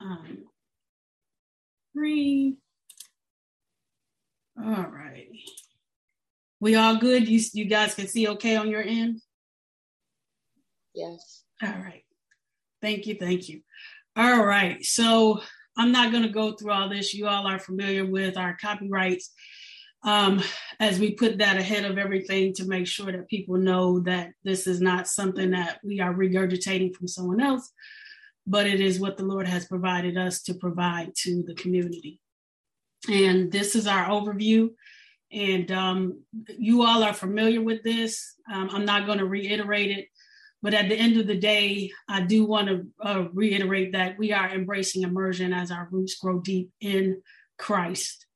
Um, three. All right. We all good? You you guys can see okay on your end? Yes. All right. Thank you. Thank you. All right. So I'm not going to go through all this. You all are familiar with our copyrights. Um, as we put that ahead of everything to make sure that people know that this is not something that we are regurgitating from someone else, but it is what the Lord has provided us to provide to the community. And this is our overview. And um, you all are familiar with this. Um, I'm not going to reiterate it. But at the end of the day, I do want to uh, reiterate that we are embracing immersion as our roots grow deep in Christ.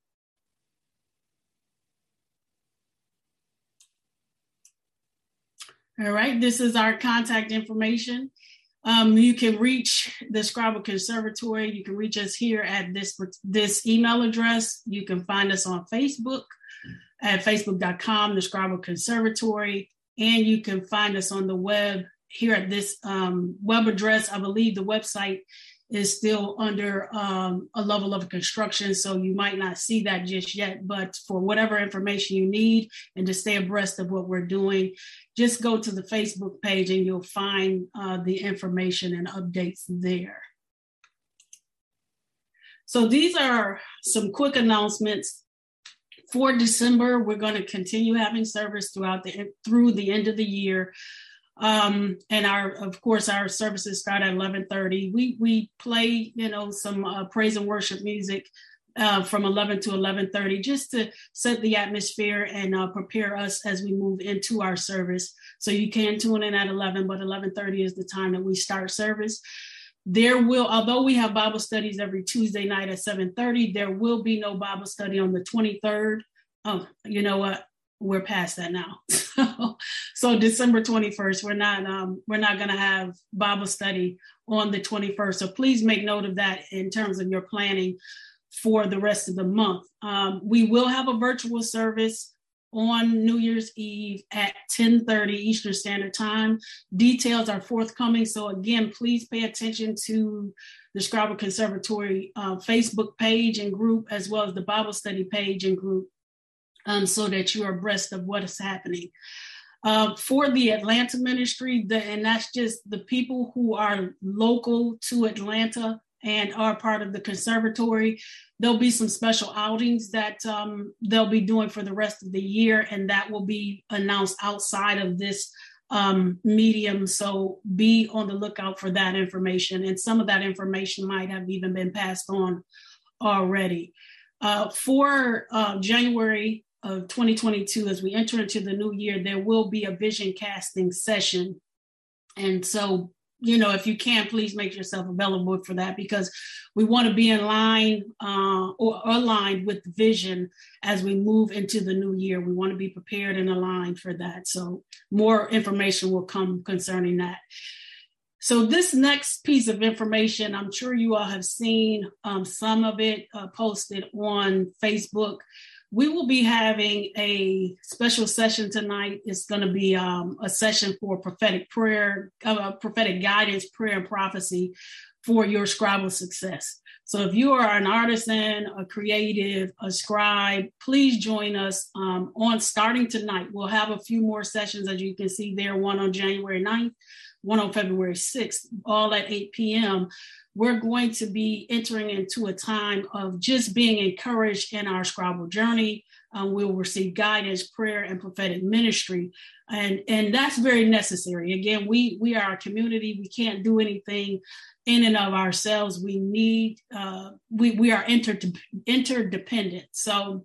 All right, this is our contact information. Um, you can reach the Scribal Conservatory. You can reach us here at this, this email address. You can find us on Facebook at facebook.com, the Scribal Conservatory, and you can find us on the web here at this um, web address. I believe the website is still under um, a level of construction, so you might not see that just yet. But for whatever information you need and to stay abreast of what we're doing, just go to the Facebook page and you'll find uh, the information and updates there. So these are some quick announcements. For December, we're going to continue having service throughout the through the end of the year. Um, and our, of course, our services start at 11:30. We we play, you know, some uh, praise and worship music uh, from 11 to 11:30, just to set the atmosphere and uh, prepare us as we move into our service. So you can tune in at 11, but 11:30 is the time that we start service. There will, although we have Bible studies every Tuesday night at 7:30, there will be no Bible study on the 23rd. Oh, you know what? we're past that now. so December 21st, we're not um, we're not going to have Bible study on the 21st. So please make note of that in terms of your planning for the rest of the month. Um, we will have a virtual service on New Year's Eve at 10:30 Eastern Standard Time. Details are forthcoming. So again, please pay attention to the Scribal Conservatory uh, Facebook page and group, as well as the Bible study page and group um, so that you're abreast of what is happening. Uh, for the Atlanta ministry, the, and that's just the people who are local to Atlanta and are part of the conservatory. There'll be some special outings that um, they'll be doing for the rest of the year, and that will be announced outside of this um, medium. So be on the lookout for that information. And some of that information might have even been passed on already. Uh, for uh, January of 2022, as we enter into the new year, there will be a vision casting session. And so, you know, if you can, please make yourself available for that because we want to be in line uh, or aligned with vision as we move into the new year. We want to be prepared and aligned for that. So, more information will come concerning that. So, this next piece of information, I'm sure you all have seen um, some of it uh, posted on Facebook we will be having a special session tonight. It's going to be um, a session for prophetic prayer, uh, prophetic guidance, prayer, and prophecy for your scribal success. So if you are an artisan, a creative, a scribe, please join us um, on starting tonight. We'll have a few more sessions, as you can see there, one on January 9th, one on February 6th, all at 8 p.m we're going to be entering into a time of just being encouraged in our scribal journey. Um, we'll receive guidance, prayer, and prophetic ministry, and and that's very necessary. Again, we we are a community. We can't do anything in and of ourselves. We need uh, we we are inter- interdependent. So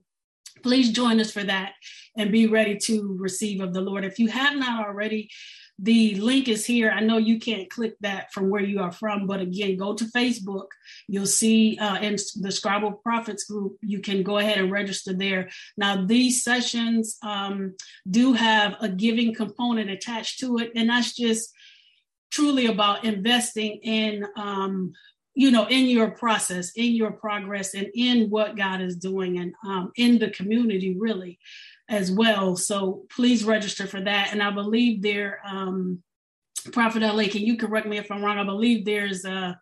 please join us for that and be ready to receive of the Lord. If you have not already, the link is here. I know you can't click that from where you are from, but again, go to Facebook. You'll see uh, in the Scribal Prophets group, you can go ahead and register there. Now, these sessions um, do have a giving component attached to it, and that's just truly about investing in um, you know in your process in your progress and in what god is doing and um, in the community really as well. So please register for that. And I believe there, um, Prophet LA, can you correct me if I'm wrong? I believe there's a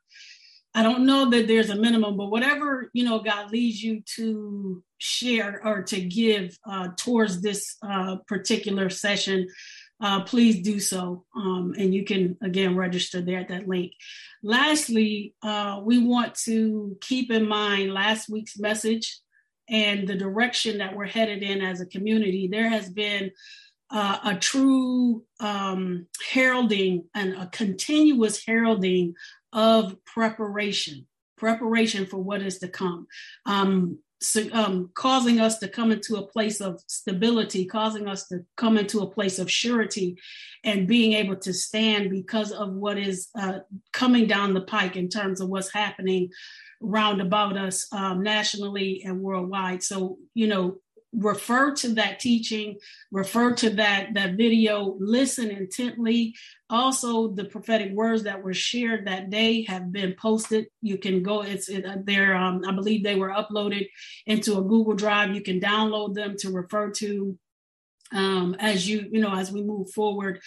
I don't know that there's a minimum, but whatever you know God leads you to share or to give uh, towards this uh, particular session, uh, please do so. Um, and you can again register there at that link. Lastly, uh, we want to keep in mind last week's message and the direction that we're headed in as a community. There has been uh, a true um, heralding and a continuous heralding of preparation, preparation for what is to come. Um, um, causing us to come into a place of stability, causing us to come into a place of surety and being able to stand because of what is uh, coming down the pike in terms of what's happening round about us um, nationally and worldwide. So, you know, refer to that teaching refer to that that video listen intently. Also the prophetic words that were shared that day have been posted. You can go it's it, uh, there um, i believe they were uploaded into a google drive. You can download them to refer to um, as you you know as we move forward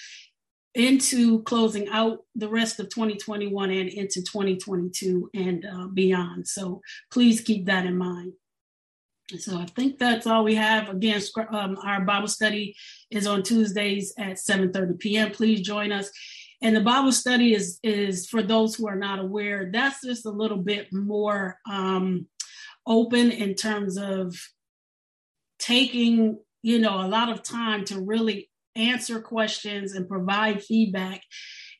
into closing out the rest of 2021 and into 2022 and uh, beyond. So please keep that in mind so I think that's all we have. Again, um, our Bible study is on Tuesdays at 7:30 p.m. Please join us. And the Bible study is is for those who are not aware. That's just a little bit more um, open in terms of taking you know a lot of time to really answer questions and provide feedback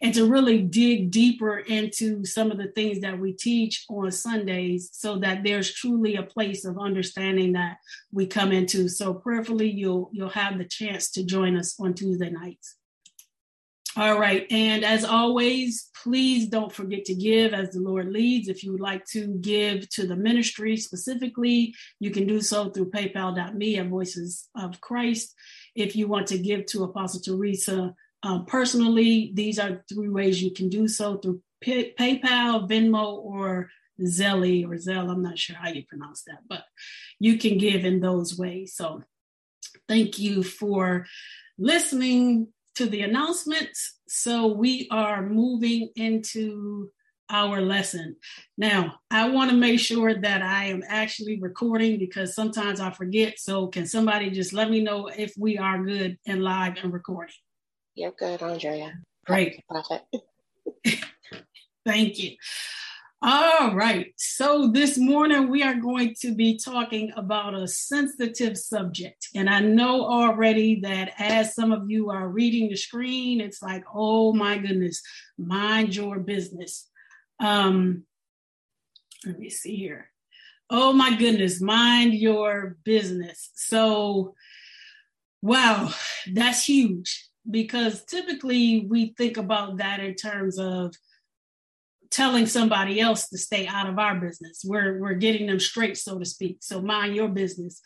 and to really dig deeper into some of the things that we teach on Sundays so that there's truly a place of understanding that we come into. So prayerfully you'll you'll have the chance to join us on Tuesday nights. All right. And as always, please don't forget to give as the Lord leads. If you would like to give to the ministry specifically, you can do so through paypal.me at Voices of Christ. If you want to give to Apostle Teresa um, personally, these are three ways you can do so through Pay- PayPal, Venmo, or Zelly or Zelle. I'm not sure how you pronounce that, but you can give in those ways. So thank you for listening to the announcements. So we are moving into our lesson. Now, I want to make sure that I am actually recording because sometimes I forget. So, can somebody just let me know if we are good and live and recording? You're good, Andrea. Great. Thank you. All right. So this morning we are going to be talking about a sensitive subject. And I know already that as some of you are reading the screen, it's like, oh my goodness, mind your business. Um, let me see here. Oh my goodness, mind your business. So, wow, that's huge because typically we think about that in terms of telling somebody else to stay out of our business. We're we're getting them straight, so to speak. So mind your business.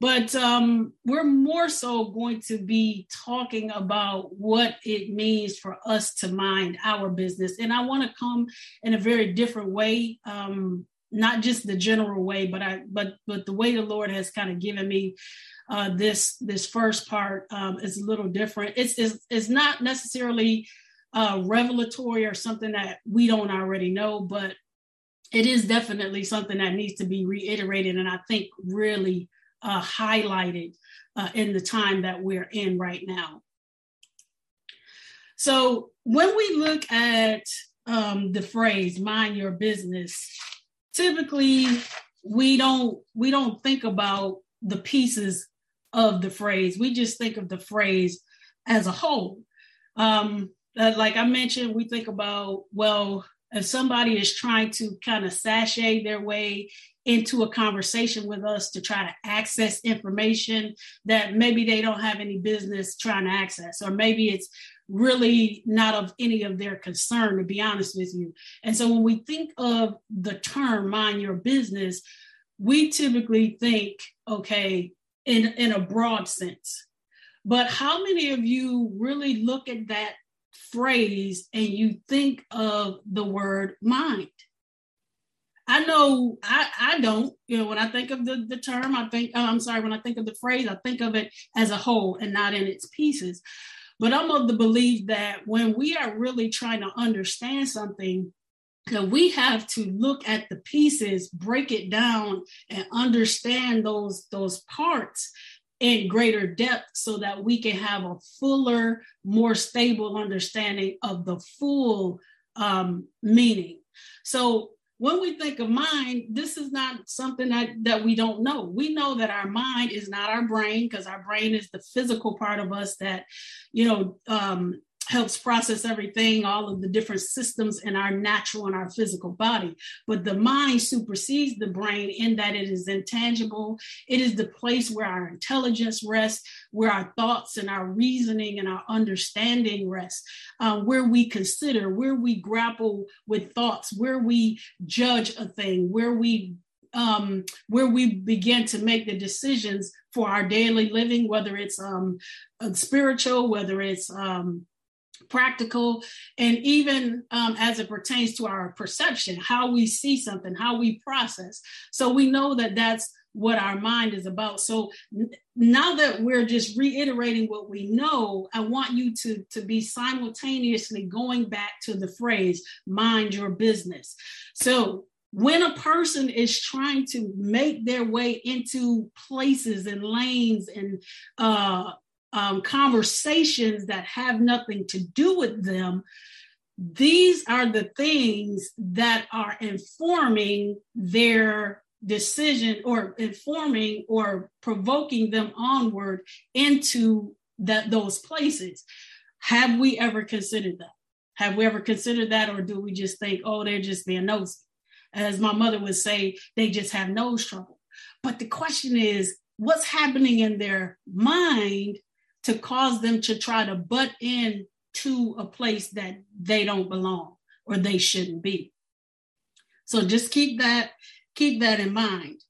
But um, we're more so going to be talking about what it means for us to mind our business. And I want to come in a very different way, um, not just the general way, but I but but the way the Lord has kind of given me uh, this this first part um, is a little different. It's, it's, it's not necessarily uh, revelatory or something that we don't already know, but it is definitely something that needs to be reiterated and I think really uh, highlighted uh, in the time that we're in right now. So when we look at um, the phrase "mind your business," typically we don't we don't think about the pieces of the phrase. We just think of the phrase as a whole. Um, uh, like I mentioned, we think about, well, if somebody is trying to kind of sashay their way into a conversation with us to try to access information that maybe they don't have any business trying to access, or maybe it's really not of any of their concern, to be honest with you. And so when we think of the term mind your business, we typically think, okay, in, in a broad sense. But how many of you really look at that phrase and you think of the word mind? I know I, I don't, you know, when I think of the, the term, I think, oh, I'm sorry, when I think of the phrase, I think of it as a whole and not in its pieces. But I'm of the belief that when we are really trying to understand something, that we have to look at the pieces, break it down, and understand those those parts in greater depth so that we can have a fuller, more stable understanding of the full um, meaning. So when we think of mind, this is not something that, that we don't know. We know that our mind is not our brain because our brain is the physical part of us that, you know, um, helps process everything, all of the different systems in our natural and our physical body. But the mind supersedes the brain in that it is intangible. It is the place where our intelligence rests, where our thoughts and our reasoning and our understanding rest, uh, where we consider, where we grapple with thoughts, where we judge a thing, where we um, where we begin to make the decisions for our daily living, whether it's um, spiritual, whether it's um, practical, and even um, as it pertains to our perception, how we see something, how we process. So we know that that's what our mind is about. So now that we're just reiterating what we know, I want you to, to be simultaneously going back to the phrase, mind your business. So when a person is trying to make their way into places and lanes and uh, um, conversations that have nothing to do with them, these are the things that are informing their decision or informing or provoking them onward into that those places. Have we ever considered that? Have we ever considered that or do we just think oh they're just being nosy? As my mother would say they just have nose trouble. But the question is what's happening in their mind to cause them to try to butt in to a place that they don't belong or they shouldn't be. So just keep that keep that in mind.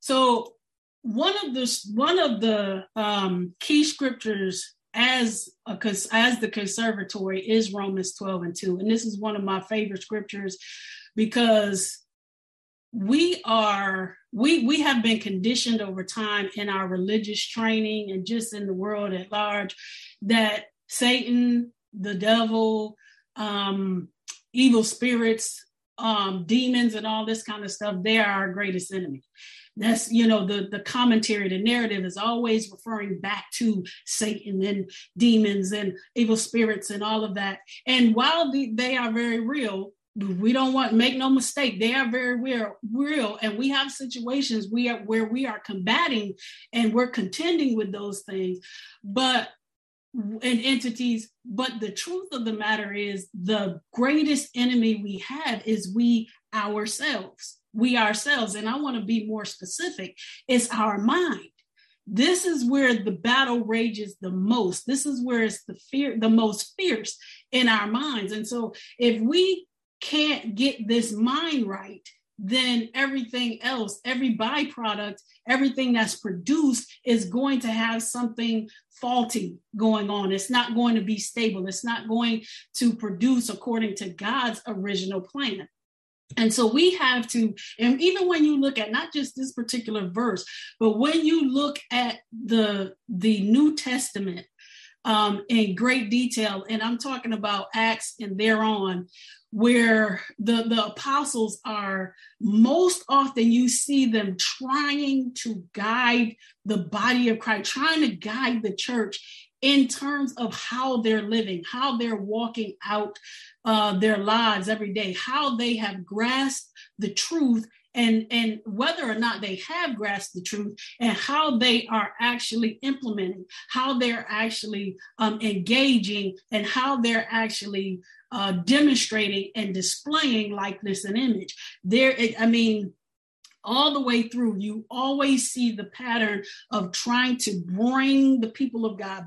So one of the one of the um, key scriptures as a as the conservatory is Romans 12 and 2 and this is one of my favorite scriptures because we are we we have been conditioned over time in our religious training and just in the world at large that satan the devil um evil spirits um demons and all this kind of stuff they are our greatest enemy. That's you know the the commentary the narrative is always referring back to satan and demons and evil spirits and all of that. And while the, they are very real we don't want make no mistake they are very real, real. And we have situations we are where we are combating and we're contending with those things. But and entities but the truth of the matter is the greatest enemy we have is we ourselves we ourselves. And i want to be more specific it's our mind. This is where the battle rages the most. This is where it's the fear the most fierce in our minds. And so if we can't get this mind right, then everything else, every byproduct, everything that's produced is going to have something faulty going on. It's not going to be stable. It's not going to produce according to God's original plan. And so we have to, and even when you look at not just this particular verse, but when you look at the the New Testament um, in great detail, and I'm talking about Acts and thereon, where the, the apostles are most often you see them trying to guide the body of Christ, trying to guide the church in terms of how they're living, how they're walking out uh, their lives every day, how they have grasped the truth and and whether or not they have grasped the truth and how they are actually implementing how they're actually um, engaging and how they're actually uh, demonstrating and displaying likeness and image. There, I mean, all the way through, you always see the pattern of trying to bring the people of God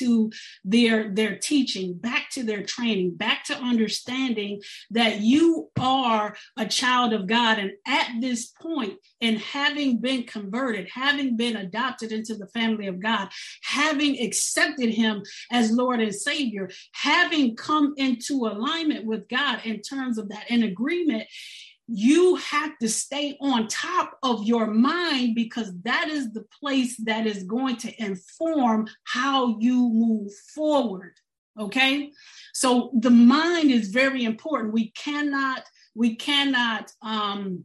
to their their teaching, back to their training, back to understanding that you are a child of God. And at this point, and having been converted, having been adopted into the family of God, having accepted Him as Lord and Savior, having come into alignment with God in terms of that, in agreement you have to stay on top of your mind because that is the place that is going to inform how you move forward. Okay. So the mind is very important. We cannot, we cannot um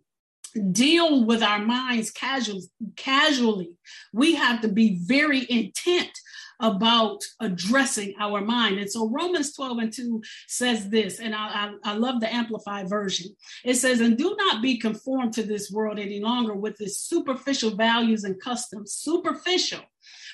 deal with our minds casual, casually. We have to be very intent about addressing our mind. And so Romans 12 and 2 says this, and I, I, I, love the amplified version. It says, And do not be conformed to this world any longer with its superficial values and customs. Superficial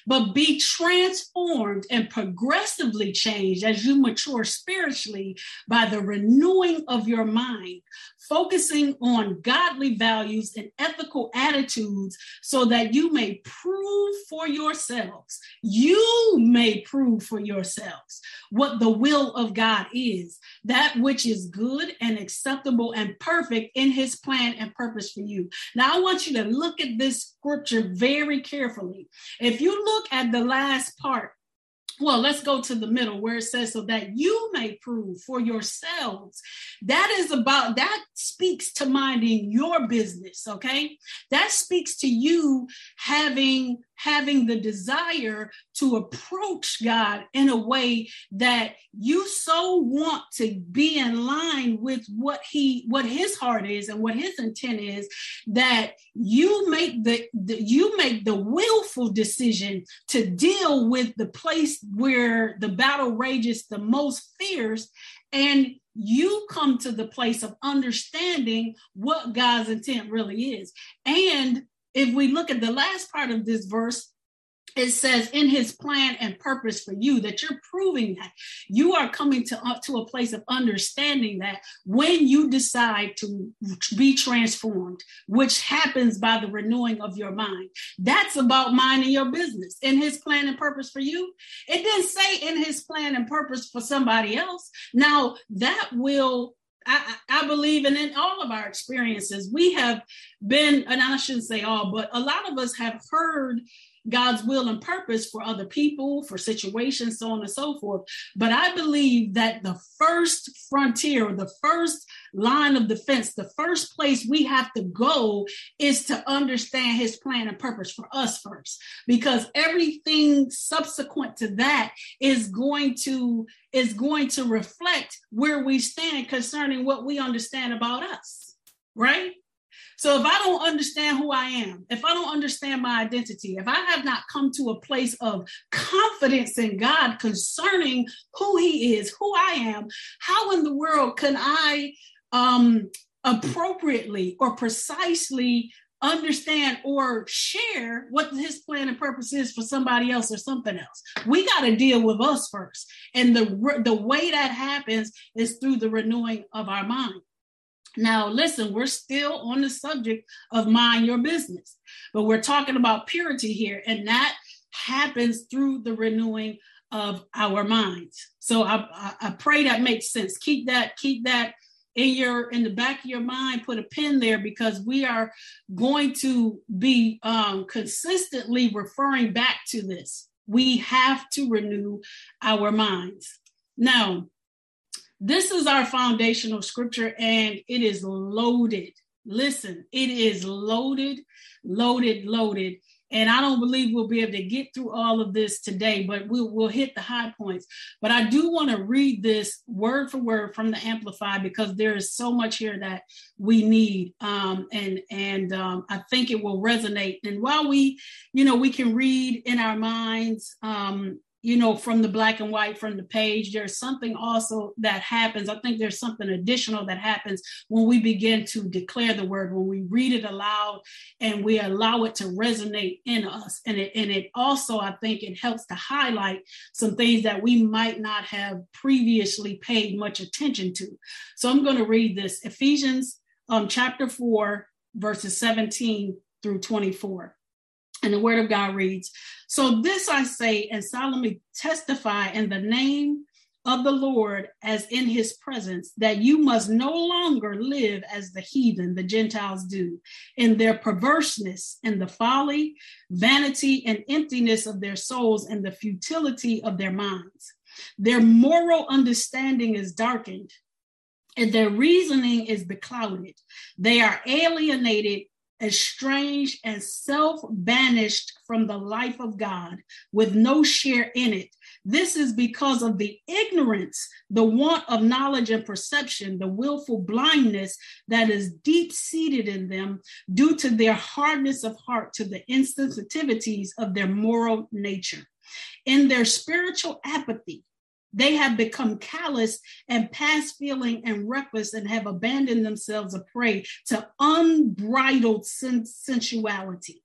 but be transformed and progressively changed as you mature spiritually by the renewing of your mind, focusing on godly values and ethical attitudes so that you may prove for yourselves, you may prove for yourselves what the will of God is, that which is good and acceptable and perfect in his plan and purpose for you. Now, I want you to look at this scripture very carefully. If you look at the last part, well, let's go to the middle where it says, so that you may prove for yourselves. That is about, that speaks to minding your business, okay? That speaks to you having having the desire to approach God in a way that you so want to be in line with what he what his heart is and what his intent is that you make the, the you make the willful decision to deal with the place where the battle rages the most fierce and you come to the place of understanding what God's intent really is. And if we look at the last part of this verse, it says in his plan and purpose for you that you're proving that. You are coming to up to a place of understanding that when you decide to be transformed which happens by the renewing of your mind. That's about minding your business. In his plan and purpose for you? It didn't say in his plan and purpose for somebody else. Now that will I, I, believe, and in all of our experiences, we have been, and I shouldn't say all, but a lot of us have heard God's will and purpose for other people, for situations, so on and so forth. But I believe that the first frontier, the first line of defense, the first place we have to go is to understand his plan and purpose for us first. Because everything subsequent to that is going to is going to reflect where we stand concerning what we understand about us. Right? So if I don't understand who I am, if I don't understand my identity, if I have not come to a place of confidence in God concerning who He is, who I am, how in the world can I um, appropriately or precisely understand or share what his plan and purpose is for somebody else or something else. We got to deal with us first. And the the way that happens is through the renewing of our mind. Now, listen, we're still on the subject of mind your business, but we're talking about purity here, and that happens through the renewing of our minds. So I, I, I pray that makes sense. Keep that, keep that in your in the back of your mind put a pin there because we are going to be um, consistently referring back to this we have to renew our minds now this is our foundational scripture and it is loaded. Listen, it is loaded, loaded, loaded. And I don't believe we'll be able to get through all of this today, but we'll, we'll hit the high points. But I do want to read this word for word from the Amplified because there is so much here that we need. Um, and and um, I think it will resonate. And while we, you know, we can read in our minds, um, you know, from the black and white from the page. There's something also that happens. I think there's something additional that happens when we begin to declare the word, when we read it aloud and we allow it to resonate in us. And it, and it also, I think it helps to highlight some things that we might not have previously paid much attention to. So I'm going to read this Ephesians um, chapter 4, verses 17 through 24. And the word of God reads So this I say and solemnly testify in the name of the Lord as in his presence, that you must no longer live as the heathen, the Gentiles do, in their perverseness and the folly, vanity, and emptiness of their souls and the futility of their minds. Their moral understanding is darkened and their reasoning is beclouded. They are alienated estranged and self banished from the life of God with no share in it. This is because of the ignorance, the want of knowledge and perception, the willful blindness that is deep seated in them due to their hardness of heart to the insensitivities of their moral nature. In their spiritual apathy, they have become callous and past feeling and reckless and have abandoned themselves a prey to unbridled sensuality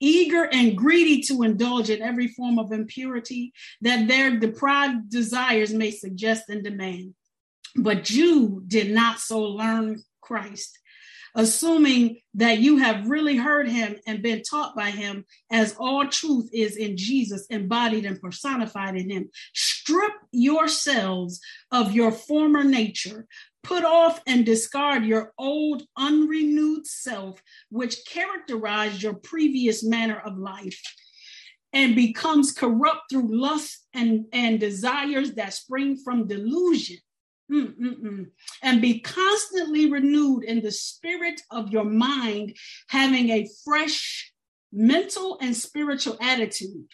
eager and greedy to indulge in every form of impurity that their deprived desires may suggest and demand. But you did not so learn Christ, assuming that you have really heard him and been taught by him, as all truth is in Jesus, embodied and personified in him. Strip yourselves of your former nature, Put off and discard your old, unrenewed self, which characterized your previous manner of life and becomes corrupt through lust and, and desires that spring from delusion. Mm-mm-mm. And be constantly renewed in the spirit of your mind, having a fresh mental and spiritual attitude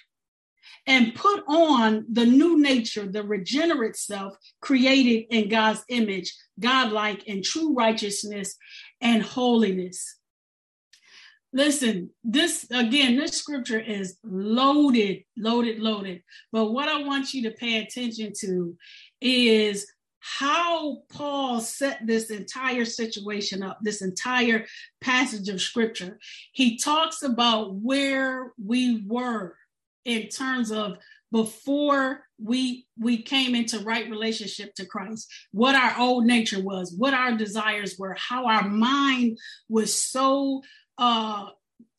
and put on the new nature, the regenerate self created in God's image, godlike and true righteousness and holiness. Listen, this again, this scripture is loaded, loaded, loaded. But what I want you to pay attention to is how Paul set this entire situation up, this entire passage of scripture. He talks about where we were in terms of before we we came into right relationship to Christ, what our old nature was, what our desires were, how our mind was so uh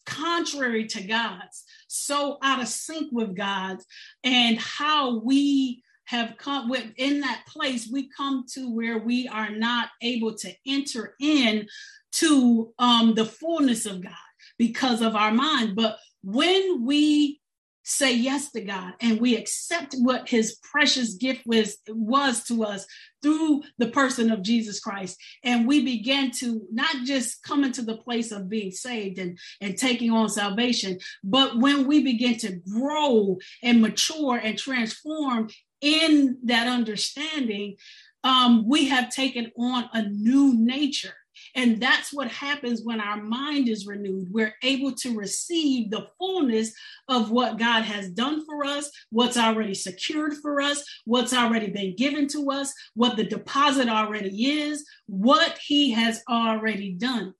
contrary to God's, so out of sync with God's, and how we have come within that place, we come to where we are not able to enter in to um, the fullness of God because of our mind. But when we say yes to God and we accept what his precious gift was was to us through the person of Jesus Christ and we begin to not just come into the place of being saved and and taking on salvation but when we begin to grow and mature and transform in that understanding um, we have taken on a new nature and that's what happens when our mind is renewed. We're able to receive the fullness of what God has done for us, what's already secured for us, what's already been given to us, what the deposit already is, what He has already done.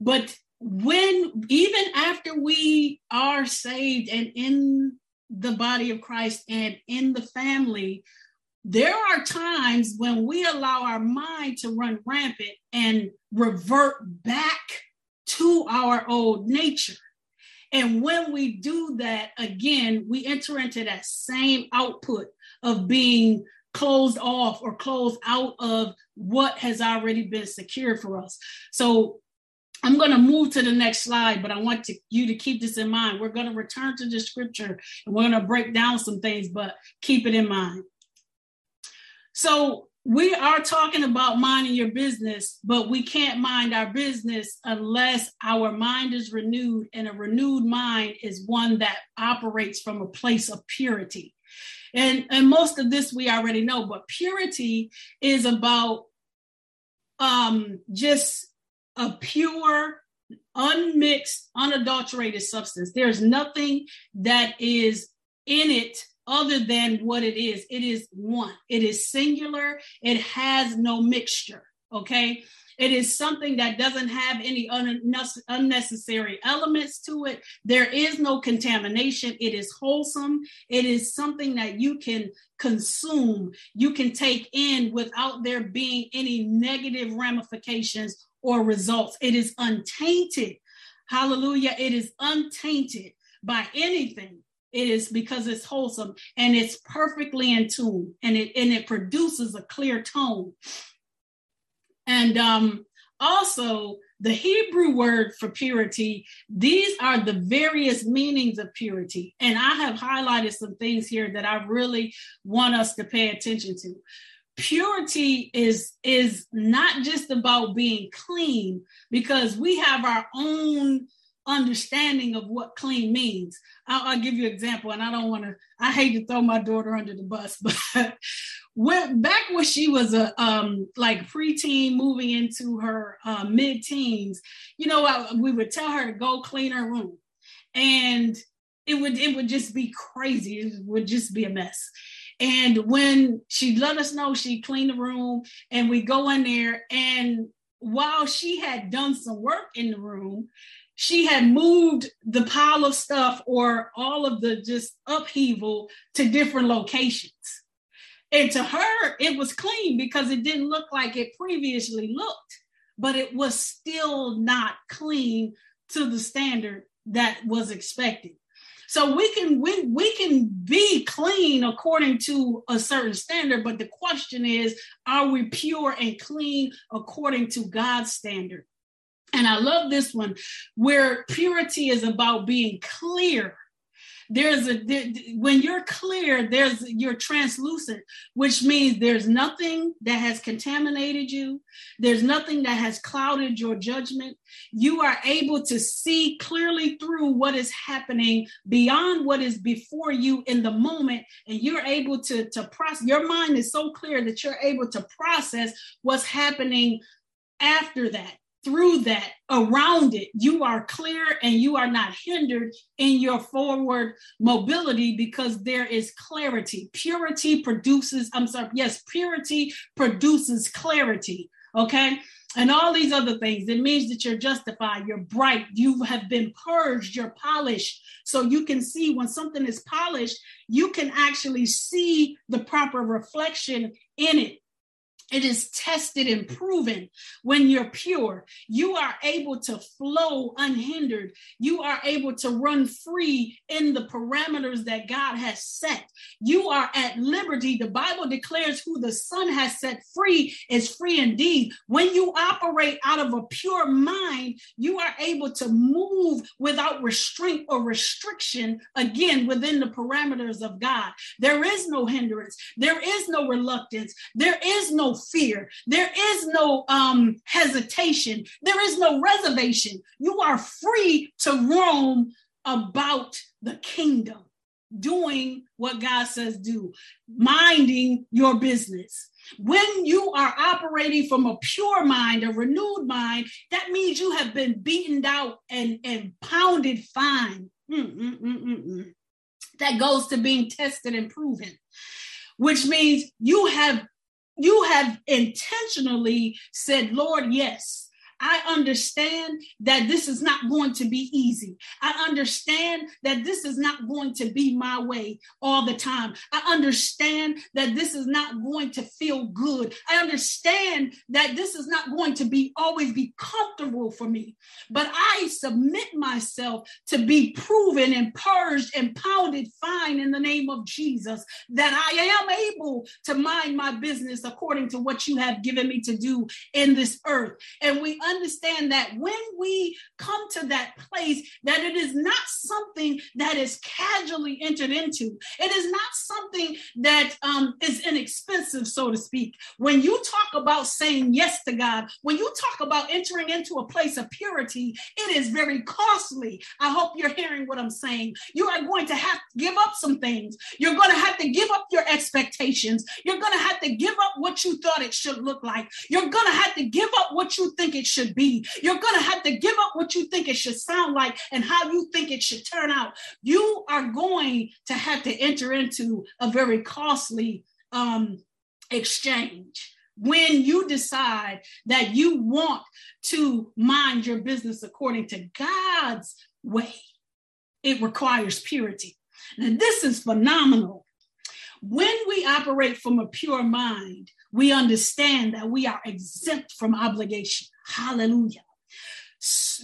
But when, even after we are saved and in the body of Christ and in the family, there are times when we allow our mind to run rampant and revert back to our old nature. And when we do that, again, we enter into that same output of being closed off or closed out of what has already been secured for us. So I'm going to move to the next slide, but I want to, you to keep this in mind. We're going to return to the scripture and we're going to break down some things, but keep it in mind. So we are talking about minding your business, but we can't mind our business unless our mind is renewed, and a renewed mind is one that operates from a place of purity. And, and most of this we already know, but purity is about um, just a pure, unmixed, unadulterated substance. There's nothing that is in it other than what it is. It is one, it is singular, it has no mixture. Okay. It is something that doesn't have any unnecessary elements to it. There is no contamination. It is wholesome. It is something that you can consume, you can take in without there being any negative ramifications or results. It is untainted. Hallelujah. It is untainted by anything it is because it's wholesome and it's perfectly in tune and it and it produces a clear tone and um also the hebrew word for purity these are the various meanings of purity and i have highlighted some things here that i really want us to pay attention to purity is is not just about being clean because we have our own understanding of what clean means. I'll, I'll give you an example, and I don't want to. I hate to throw my daughter under the bus, but when back when she was a um like preteen, moving into her uh, mid-teens, you know, I, we would tell her to go clean her room, and it would it would just be crazy. It would just be a mess. And when she let us know she cleaned the room, and we go in there, and while she had done some work in the room, she had moved the pile of stuff or all of the just upheaval to different locations. And to her, it was clean because it didn't look like it previously looked, but it was still not clean to the standard that was expected. So we can we, we can be clean according to a certain standard, but the question is, are we pure and clean according to God's standard? And I love this one where purity is about being clear. There's a there, when you're clear, there's you're translucent, which means there's nothing that has contaminated you. There's nothing that has clouded your judgment. You are able to see clearly through what is happening beyond what is before you in the moment, and you're able to to process. Your mind is so clear that you're able to process what's happening after that through that, around it, you are clear and you are not hindered in your forward mobility because there is clarity. Purity produces, I'm sorry, yes, purity produces clarity. Okay. And all these other things. It means that you're justified, you're bright, you have been purged, you're polished. So you can see when something is polished, you can actually see the proper reflection in it. It is tested and proven when you're pure. You are able to flow unhindered. You are able to run free in the parameters that God has set. You are at liberty. The Bible declares who the Son has set free is free indeed. When you operate out of a pure mind, you are able to move without restraint or restriction, again, within the parameters of God. There is no hindrance, there is no reluctance, there is no fear. There is no um, hesitation. There is no reservation. You are free to roam about the kingdom, doing what God says do, minding your business. When you are operating from a pure mind, a renewed mind, that means you have been beaten out and, and pounded fine. Mm-mm-mm-mm. That goes to being tested and proven, which means you have you have intentionally said, Lord, yes, I understand that this is not going to be easy. I understand that this is not going to be my way all the time. I understand that this is not going to feel good. I understand that this is not going to be always be comfortable for me. But I submit myself to be proven and purged and pounded fine in the name of Jesus that I am able to mind my business according to what you have given me to do in this earth. And we understand that when we come to that place, that it is not something that is casually entered into. It is not something that um, is inexpensive, so to speak. When you talk about saying yes to God, when you talk about entering into a place of purity, it is very costly. I hope you're hearing what I'm saying. You are going to have to give up some things. You're going to have to give up your expectations. You're going to have to give up what you thought it should look like. You're going to have to give up what you think it should should be. You're going to have to give up what you think it should sound like and how you think it should turn out. You are going to have to enter into a very costly um, exchange when you decide that you want to mind your business according to God's way. It requires purity. Now, this is phenomenal. When we operate from a pure mind, we understand that we are exempt from obligation. Hallelujah.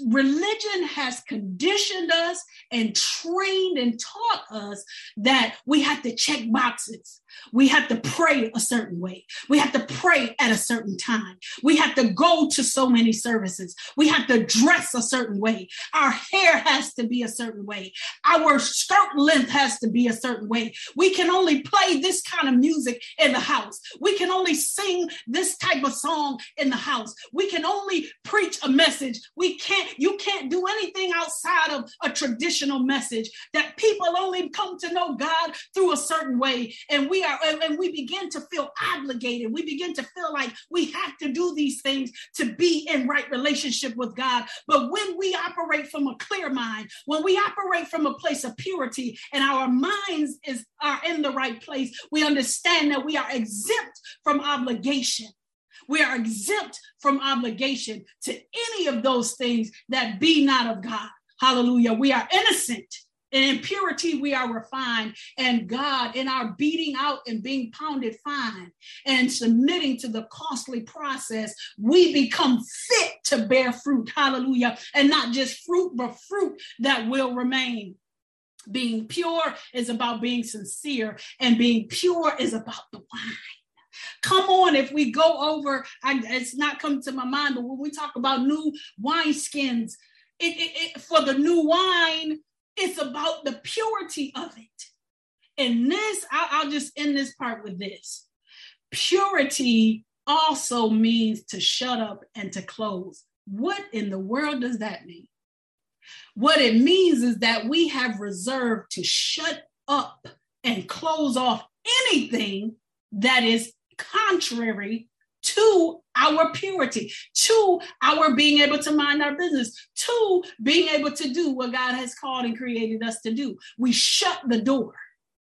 Religion has conditioned us and trained and taught us that we have to check boxes. We have to pray a certain way. We have to pray at a certain time. We have to go to so many services. We have to dress a certain way. Our hair has to be a certain way. Our skirt length has to be a certain way. We can only play this kind of music in the house. We can only sing this type of song in the house. We can only preach a message. We can't can't you can't do anything outside of a traditional message that people only come to know God through a certain way. And we are and we begin to feel obligated. We begin to feel like we have to do these things to be in right relationship with God. But when we operate from a clear mind, when we operate from a place of purity and our minds is are in the right place, we understand that we are exempt from obligation. We are exempt from obligation to any of those things that be not of God. Hallelujah. We are innocent. And in purity, we are refined. And God, in our beating out and being pounded fine and submitting to the costly process, we become fit to bear fruit. Hallelujah. And not just fruit, but fruit that will remain. Being pure is about being sincere, and being pure is about the wine. Come on, if we go over, I, it's not coming to my mind, but when we talk about new wine skins, it, it, it, for the new wine, it's about the purity of it. And this, I'll, I'll just end this part with this purity also means to shut up and to close. What in the world does that mean? What it means is that we have reserved to shut up and close off anything that is contrary to our purity, to our being able to mind our business, to being able to do what God has called and created us to do. We shut the door.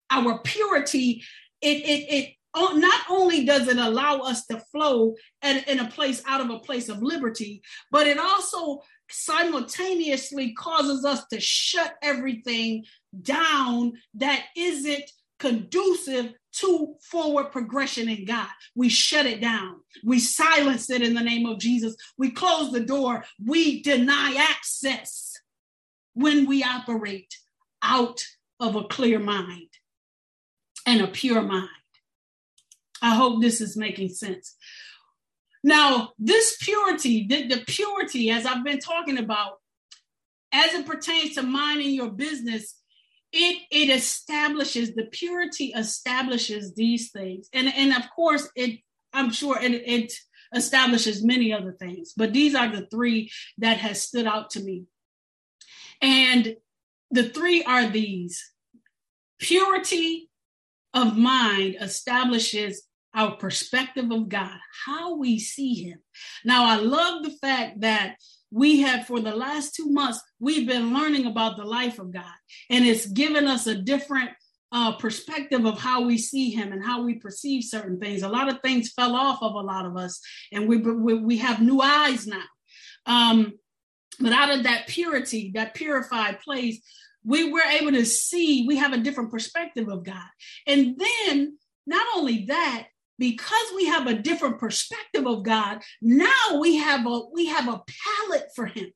Our purity, it, it, it oh, not only does it allow us to flow in, in a place out of a place of liberty, but it also simultaneously causes us to shut everything down that isn't conducive to forward progression in God. We shut it down. We silence it in the name of Jesus. We close the door. We deny access when we operate out of a clear mind and a pure mind. I hope this is making sense. Now, this purity, the, the purity, as I've been talking about, as it pertains to minding your business, it it establishes the purity establishes these things. And and of course it i'm sure it, it establishes many other things but these are the three that has stood out to me. And the three are these. Purity of mind establishes our perspective of god how we see him. Now i love the fact that we have for the last two months we've been learning about the life of god. And it's given us a different uh, perspective of how we see him and how we perceive certain things. A lot of things fell off of a lot of us and we we, we have new eyes now. Um, but out of that purity that purified place we were able to see we have a different perspective of god. And then not only that because we have a different perspective of God, now we have a we have a palate for him.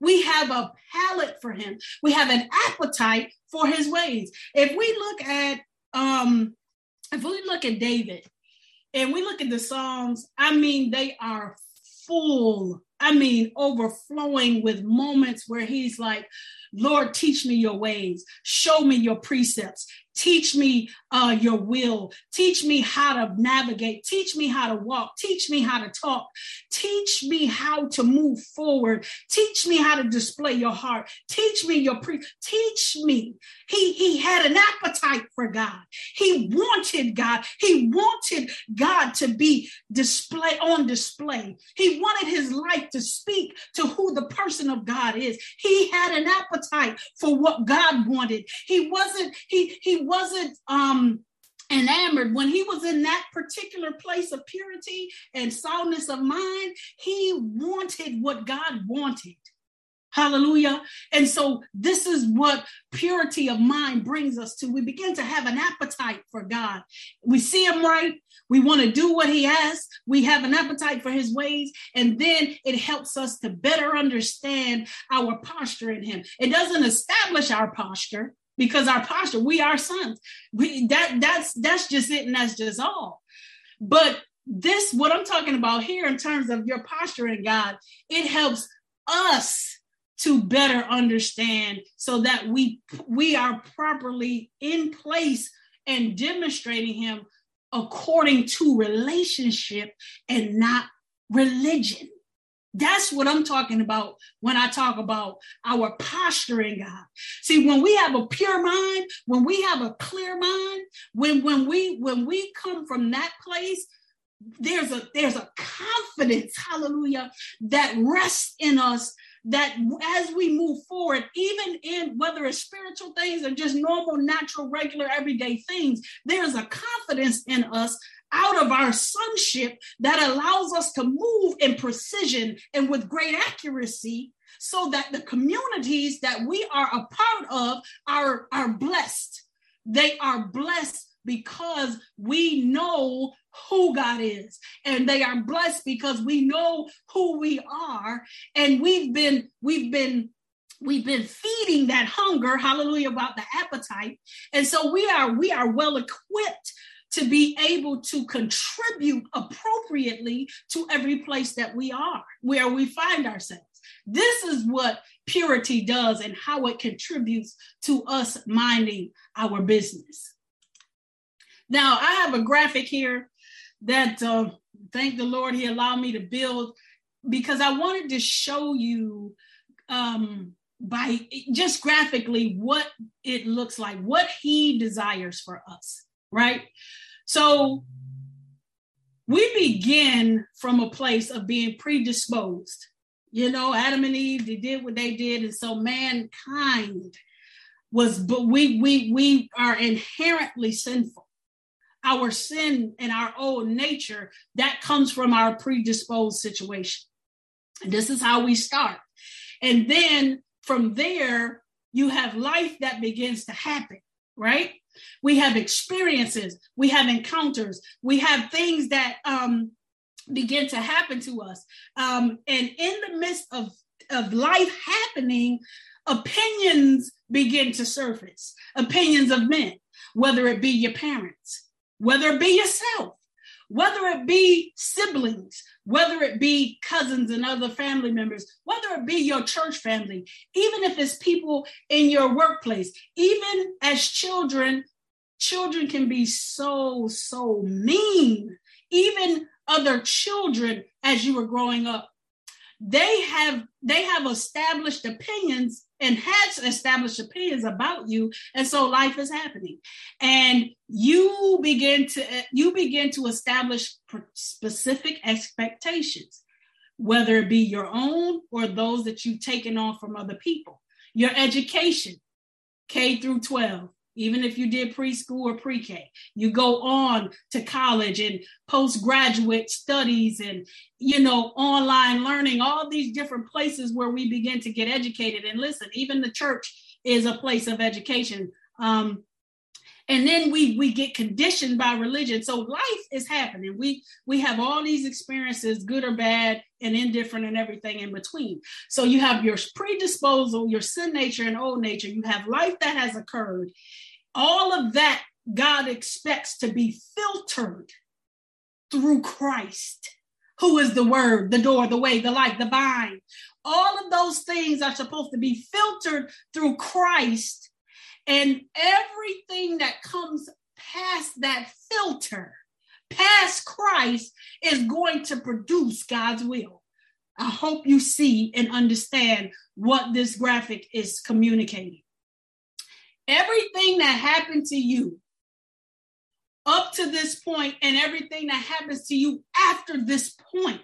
We have a palate for him. We have an appetite for his ways. If we look at um if we look at David and we look at the Psalms, I mean they are full I mean, overflowing with moments where he's like, Lord, teach me your ways, show me your precepts, Teach me uh, your will. Teach me how to navigate. Teach me how to walk. Teach me how to talk. Teach me how to move forward. Teach me how to display your heart. Teach me your pre. Teach me. He he had an appetite for God. He wanted God. He wanted God to be display on display. He wanted his life to speak to who the person of God is. He had an appetite for what God wanted. He wasn't. He he wasn't um enamored. When he was in that particular place of purity and soundness of mind he wanted what god wanted. Hallelujah. And so this is what purity of mind brings us to. We begin to have an appetite for god. We see him right. We want to do what he asks we have an appetite for his ways. And then it helps us to better understand our posture in him. It doesn't establish our posture because our posture, we are sons. We that that's that's just it, and that's just all. But this, what I'm talking about here, in terms of your posture in God, it helps us to better understand so that we we are properly in place and demonstrating him according to relationship and not religion That's what I'm talking about when I talk about our posture in God. See, when we have a pure mind, when we have a clear mind, when when we when we come from that place, there's a there's a confidence, hallelujah, that rests in us that as we move forward, even in whether it's spiritual things or just normal, natural, regular, everyday things, there's a confidence in us out of our sonship that allows us to move in precision and with great accuracy so that the communities that we are a part of are, are blessed. They are blessed because we know who God is. And they are blessed because we know who we are. And we've been, we've been we've been feeding that hunger hallelujah about the appetite and so we are we are well equipped to be able to contribute appropriately to every place that we are where we find ourselves this is what purity does and how it contributes to us minding our business now i have a graphic here that uh, thank the Lord he allowed me to build because I wanted to show you um, by just graphically what it looks like, what he desires for us, right? So we begin from a place of being predisposed. You know, Adam and Eve, they did what they did, and so mankind was, but we we we are inherently sinful our sin and our old nature, that comes from our predisposed situation. And this is how we start. And then from there, you have life that begins to happen, right? We have experiences, we have encounters, we have things that um, begin to happen to us. Um, and in the midst of, of life happening, opinions begin to surface. Opinions of men, whether it be your parents, whether it be yourself, whether it be siblings, whether it be cousins and other family members, whether it be your church family, even if it's people in your workplace, even as children, children can be so, so mean. Even other children as you were growing up they have they have established opinions and has established opinions about you and so life is happening. And you begin to you begin to establish specific expectations whether it be your own or those that you've taken on from other people. Your education k through 12 even if you did preschool or pre-K. You go on to college and postgraduate studies and you know online learning, all these different places where we begin to get educated. And listen, even the church is a place of education. Um, and then we we get conditioned by religion so life is happening we we have all these experiences good or bad and indifferent and everything in between so you have your predisposal your sin nature and old nature you have life that has occurred all of that God expects to be filtered through Christ, who is the word, the door, the way, the light, the vine. All of those things are supposed to be filtered through Christ. And everything that comes past that filter, past Christ, is going to produce God's will. I hope you see and understand what this graphic is communicating everything that happened to you up to this point and everything that happens to you after this point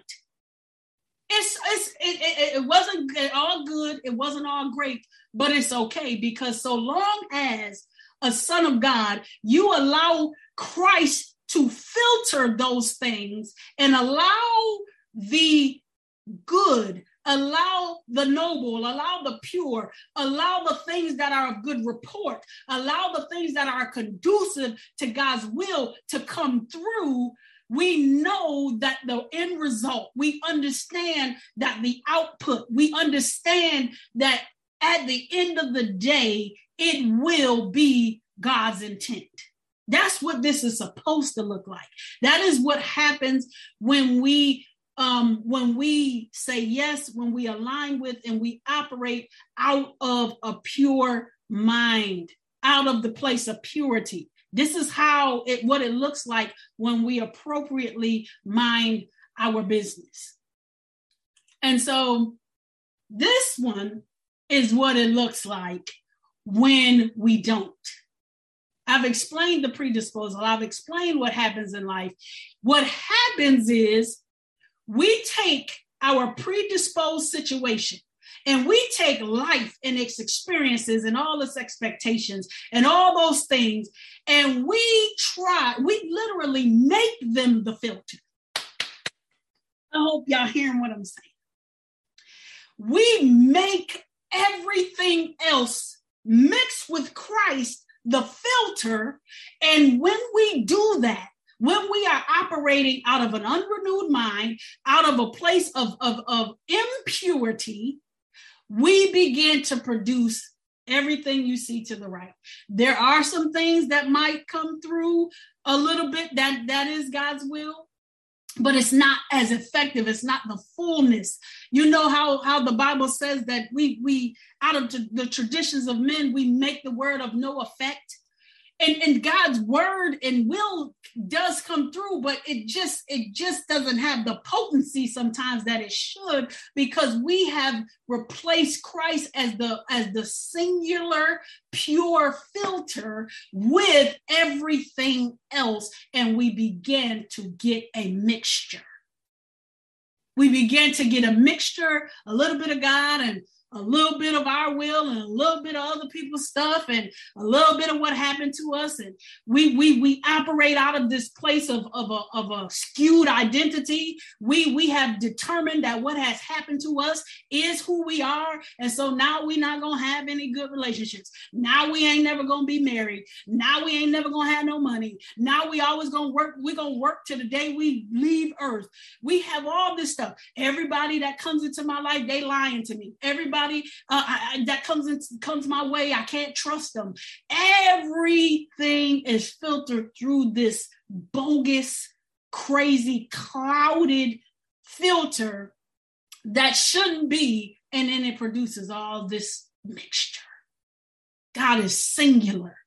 it's, it's it, it, it wasn't all good it wasn't all great but it's okay because so long as a son of god you allow christ to filter those things and allow the good allow the noble, allow the pure, allow the things that are of good report, allow the things that are conducive to God's will to come through. We know that the end result, we understand that the output, we understand that at the end of the day, it will be God's intent. That's what this is supposed to look like. That is what happens when we um, when we say yes, when we align with and we operate out of a pure mind, out of the place of purity. This is how it what it looks like when we appropriately mind our business. And so this one is what it looks like when we don't. I've explained the predisposal. I've explained what happens in life. What happens is we take our predisposed situation and we take life and its experiences and all its expectations and all those things and we try, we literally make them the filter. I hope y'all hearing what I'm saying. We make everything else mixed with Christ the filter. And when we do that, when we are operating out of an unrenewed mind, out of a place of, of, of impurity, we begin to produce everything you see to the right. There are some things that might come through a little bit that that is God's will, but it's not as effective. It's not the fullness. You know how how the bible says that we we out of the traditions of men we make the word of no effect and and god's word and will does come through but it just it just doesn't have the potency sometimes that it should because we have replaced christ as the as the singular pure filter with everything else and we begin to get a mixture. We begin to get a mixture a little bit of god and a little bit of our will and a little bit of other people's stuff and a little bit of what happened to us. And we we we operate out of this place of of a, of a skewed identity. We we have determined that what has happened to us is who we are. And so now we're not gonna have any good relationships. Now we ain't never gonna be married. Now we ain't never gonna have no money. Now we always gonna work we're gonna work to the day we leave earth. We have all this stuff. Everybody that comes into my life they lying to me. Everybody uh, I, that comes in, comes my way. I can't trust them. Everything is filtered through this bogus, crazy, clouded filter that shouldn't be, and then it produces all this mixture. God is singular.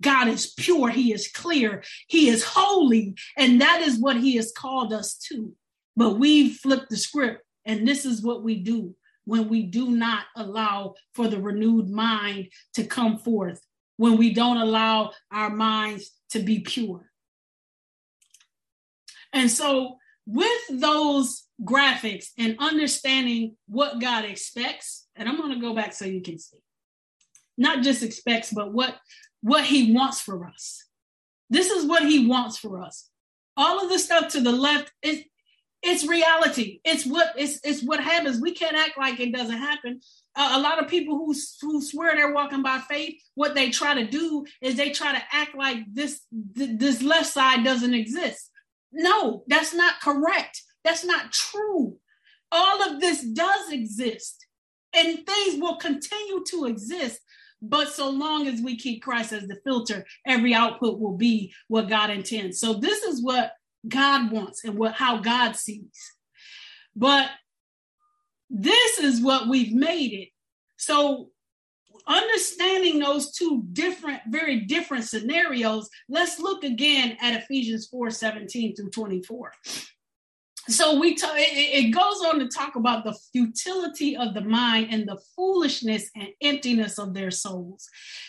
God is pure. He is clear. He is holy. And that is what He has called us to. But we flip the script, and this is what we do when we do not allow for the renewed mind to come forth, when we don't allow our minds to be pure. And so, with those graphics and understanding what God expects, and I'm going to go back so you can see, not just expects, but what what He wants for us. This is what He wants for us. All of the stuff to the left is it's reality. It's what it's it's what happens. We can't act like it doesn't happen. Uh, a lot of people who who swear they're walking by faith, what they try to do is they try to act like this th- this left side doesn't exist. No, that's not correct. That's not true. All of this does exist, and things will continue to exist. But so long as we keep Christ as the filter, every output will be what God intends. So this is what God wants and what how God sees. But this is what we've made it. So understanding those two different, very different scenarios, let's look again at Ephesians 4 17 through 24 so we talk, it, it goes on to talk about the futility of the mind and the foolishness and emptiness of their souls.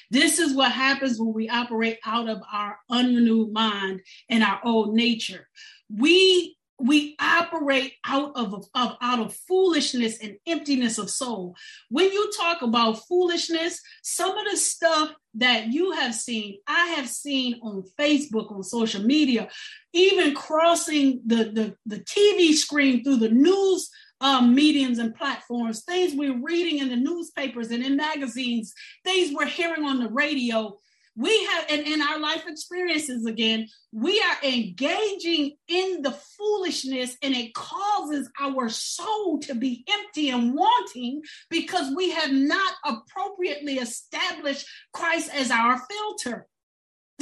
This is what happens when we operate out of our unrenewed mind and our old nature. We we operate out of, of out of foolishness and emptiness of soul. When you talk about foolishness some of the stuff that you have seen i have seen on facebook on social media even crossing the the, the tv screen through the news um, mediums and platforms things we're reading in the newspapers and in magazines things we're hearing on the radio we have and in our life experiences again we are engaging in the foolishness and it causes our soul to be empty and wanting because we have not appropriately established christ as our filter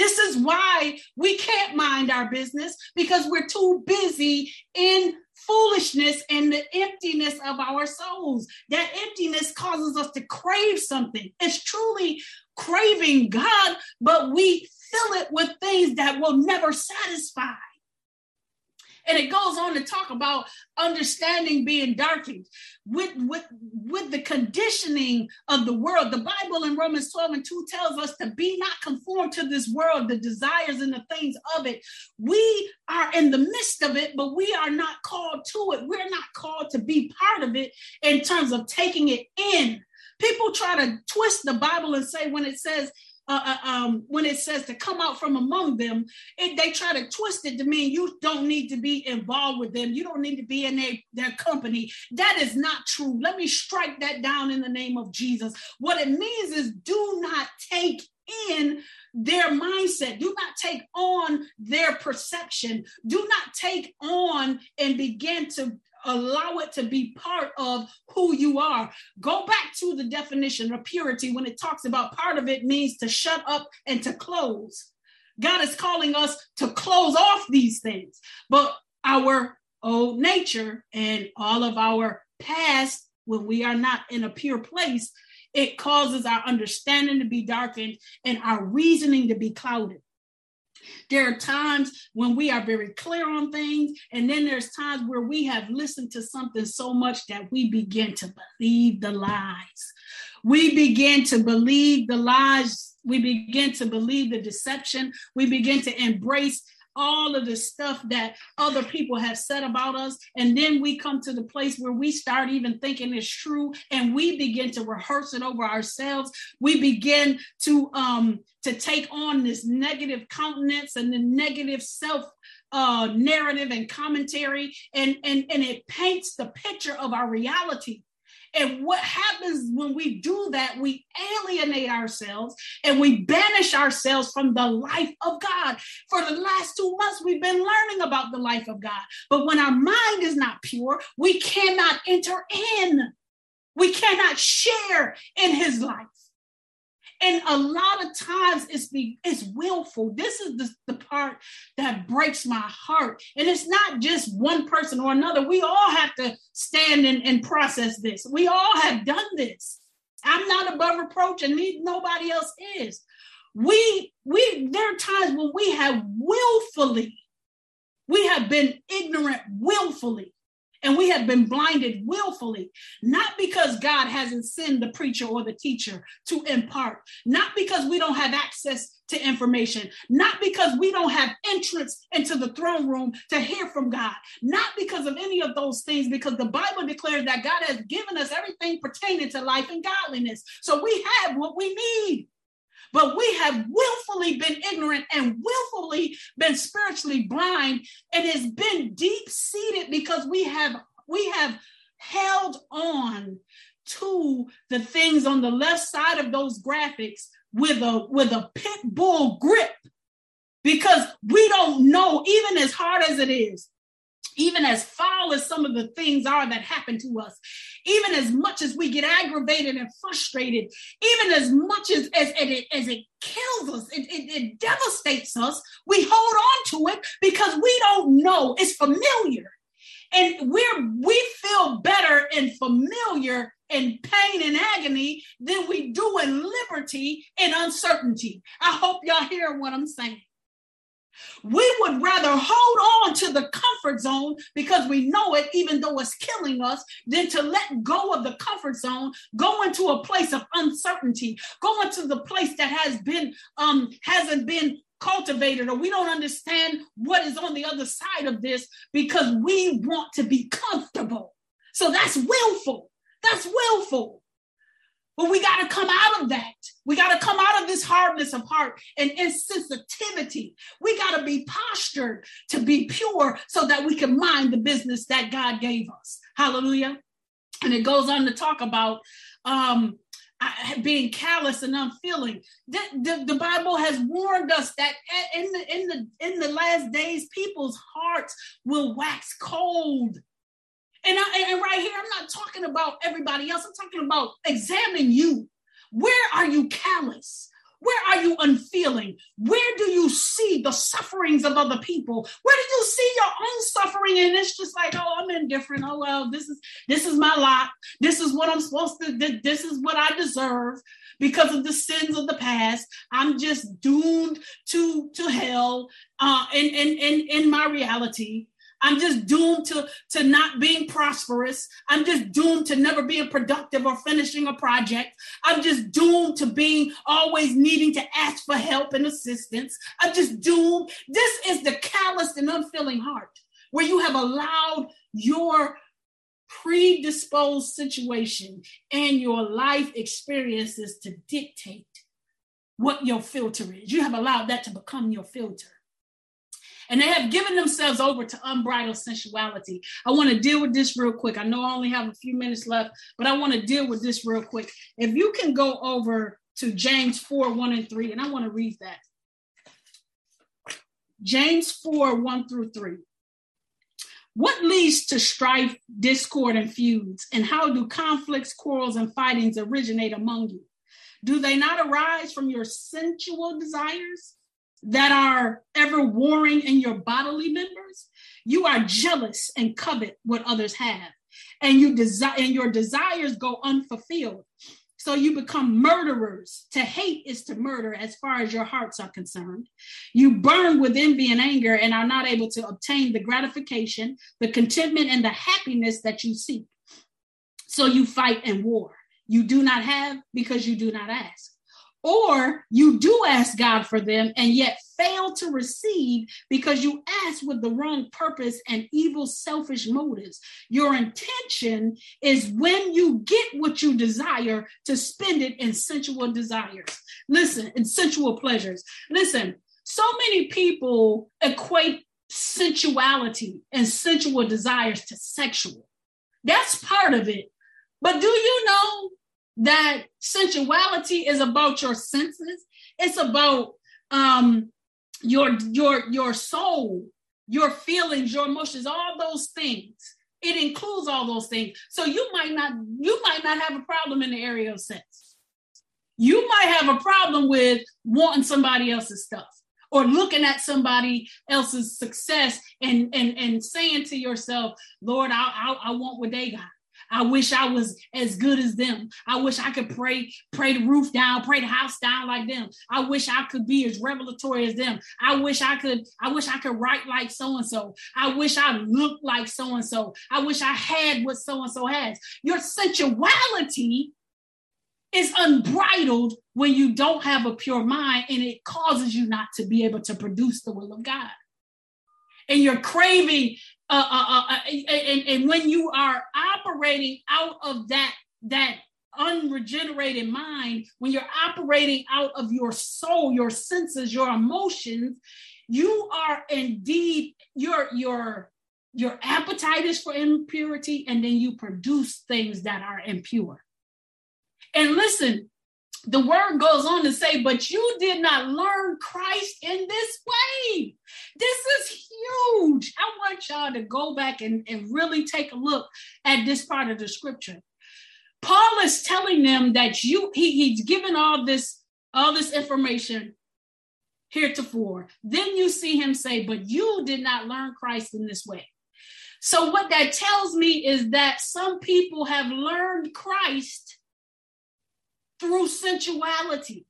this is why we can't mind our business because we're too busy in foolishness and the emptiness of our souls. That emptiness causes us to crave something. It's truly craving God, but we fill it with things that will never satisfy. And it goes on to talk about understanding being darkened with, with, with the conditioning of the world. The Bible in Romans 12 and 2 tells us to be not conformed to this world, the desires and the things of it. We are in the midst of it, but we are not called to it. We're not called to be part of it in terms of taking it in. People try to twist the Bible and say when it says uh, uh, um, when it says to come out from among them, it, they try to twist it to mean you don't need to be involved with them. You don't need to be in their, their company. That is not true. Let me strike that down in the name of Jesus. What it means is do not take in their mindset. Do not take on their perception. Do not take on and begin to allow it to be part of who you are. Go back to the definition of purity when it talks about part of it means to shut up and to close. God is calling us to close off these things, but our old nature and all of our past, when we are not in a pure place, it causes our understanding to be darkened and our reasoning to be clouded. There are times when we are very clear on things, and then there's times where we have listened to something so much that we begin to believe the lies. We begin to believe the lies. We begin to believe the deception. We begin to embrace all of the stuff that other people have said about us. And then we come to the place where we start even thinking it's true and we begin to rehearse it over ourselves. We begin to um to take on this negative countenance and the negative self uh narrative and commentary and and and it paints the picture of our reality and what happens when we do that, we alienate ourselves and we banish ourselves from the life of God. For the last two months, we've been learning about the life of God. But when our mind is not pure, we cannot enter in. We cannot share in his life. And a lot of times it's be it's willful. This is the, the part that breaks my heart. And it's not just one person or another. We all have to stand and, and process this. We all have done this. I'm not above reproach, and nobody else is. We we there are times when we have willfully, we have been ignorant willfully and we have been blinded willfully, not because God hasn't sent the preacher or the teacher to impart, not because we don't have access to information, not because we don't have entrance into the throne room to hear from God, not because of any of those things, because the Bible declares that God has given us everything pertaining to life and godliness. So we have what we need but we have willfully been ignorant and willfully been spiritually blind and it's been deep seated because we have we have held on to the things on the left side of those graphics with a with a pit bull grip because we don't know even as hard as it is even as foul as some of the things are that happen to us, even as much as we get aggravated and frustrated, even as much as, as, as, it, as it kills us, it, it, it devastates us, we hold on to it because we don't know. It's familiar. And we're we feel better in familiar and pain and agony than we do in liberty and uncertainty. I hope y'all hear what I'm saying. We would rather hold on to the comfort zone because we know it, even though it's killing us, than to let go of the comfort zone, go into a place of uncertainty, go into the place that has been um hasn't been cultivated or we don't understand what is on the other side of this because we want to be comfortable. So that's willful. That's willful. But we got to come out of that. We got to come out of this hardness of heart and insensitivity. We got to be postured to be pure so that we can mind the business that God gave us. Hallelujah. And it goes on to talk about um, being callous and unfeeling. The, the, the, Bible has warned us that in the in the in the last days, people's hearts will wax cold. And, I, and right here, I'm not talking about everybody else. I'm talking about examining you. Where are you callous? Where are you unfeeling? Where do you see the sufferings of other people? Where do you see your own suffering? And it's just like, oh, I'm indifferent. Oh well, this is this is my lot. This is what I'm supposed to. This is what I deserve because of the sins of the past. I'm just doomed to to hell uh, in in in in my reality. I'm just doomed to, to not being prosperous. I'm just doomed to never being productive or finishing a project. I'm just doomed to being always needing to ask for help and assistance. I'm just doomed. This is the calloused and unfeeling heart where you have allowed your predisposed situation and your life experiences to dictate what your filter is. You have allowed that to become your filter and they have given themselves over to unbridled sensuality. I want to deal with this real quick. I know I only have a few minutes left, but I want to deal with this real quick. If you can go over to James 4 1 and 3, and I want to read that. James 4 1 through 3. What leads to strife, discord, and feuds? And how do conflicts, quarrels, and fightings originate among you? Do they not arise from your sensual desires? That are ever warring in your bodily members, you are jealous and covet what others have, and you desire and your desires go unfulfilled. So you become murderers. To hate is to murder as far as your hearts are concerned. You burn with envy and anger and are not able to obtain the gratification, the contentment, and the happiness that you seek. So you fight and war. You do not have because you do not ask. Or you do ask God for them and yet fail to receive because you ask with the wrong purpose and evil, selfish motives. Your intention is when you get what you desire to spend it in sensual desires. Listen, in sensual pleasures. Listen, so many people equate sensuality and sensual desires to sexual. That's part of it. But do you know that sensuality is about your senses. It's about um, your your your soul, your feelings, your emotions, all those things. It includes all those things. So you might not you might not have a problem in the area of sex. You might have a problem with wanting somebody else's stuff or looking at somebody else's success and and and saying to yourself, Lord, I I, I want what they got. I wish I was as good as them. I wish I could pray, pray the roof down, pray the house down like them. I wish I could be as revelatory as them. I wish I could, I wish I could write like so and so. I wish I looked like so and so. I wish I had what so and so has. Your sensuality is unbridled when you don't have a pure mind and it causes you not to be able to produce the will of God. And you're craving uh, uh, uh, uh and, and when you are operating out of that that unregenerated mind when you're operating out of your soul your senses your emotions you are indeed your your your appetite is for impurity and then you produce things that are impure. And listen the word goes on to say, but you did not learn Christ in this way. This is huge. I want y'all to go back and, and really take a look at this part of the scripture. Paul is telling them that you he, he's given all this all this information heretofore. Then you see him say, but you did not learn Christ in this way. So what that tells me is that some people have learned Christ through sensuality.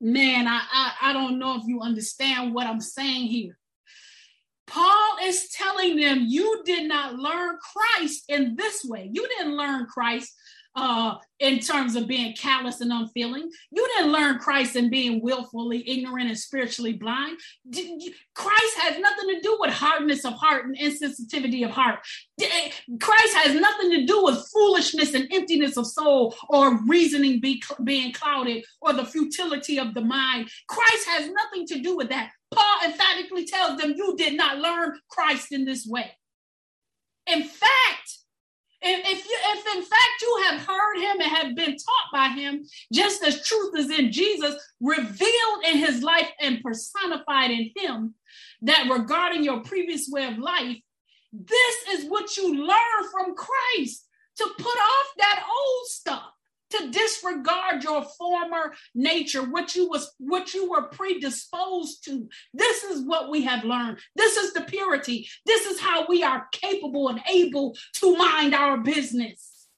Man, I, I, I don't know if you understand what I'm saying here. Paul is telling them, You did not learn Christ in this way. You didn't learn Christ uh, in terms of being callous and unfeeling. You didn't learn Christ in being willfully ignorant and spiritually blind. Christ has nothing to do with hardness of heart and insensitivity of heart. Christ has nothing to do with foolishness and emptiness of soul or reasoning be, being clouded or the futility of the mind. Christ has nothing to do with that. Paul emphatically tells them, You did not learn Christ in this way. In fact, if, you, if in fact you have heard him and have been taught by him, just as truth is in Jesus, revealed in his life and personified in him, that regarding your previous way of life, this is what you learn from Christ to put off that old stuff to disregard your former nature what you was what you were predisposed to. This is what we have learned. This is the purity. This is how we are capable and able to mind our business.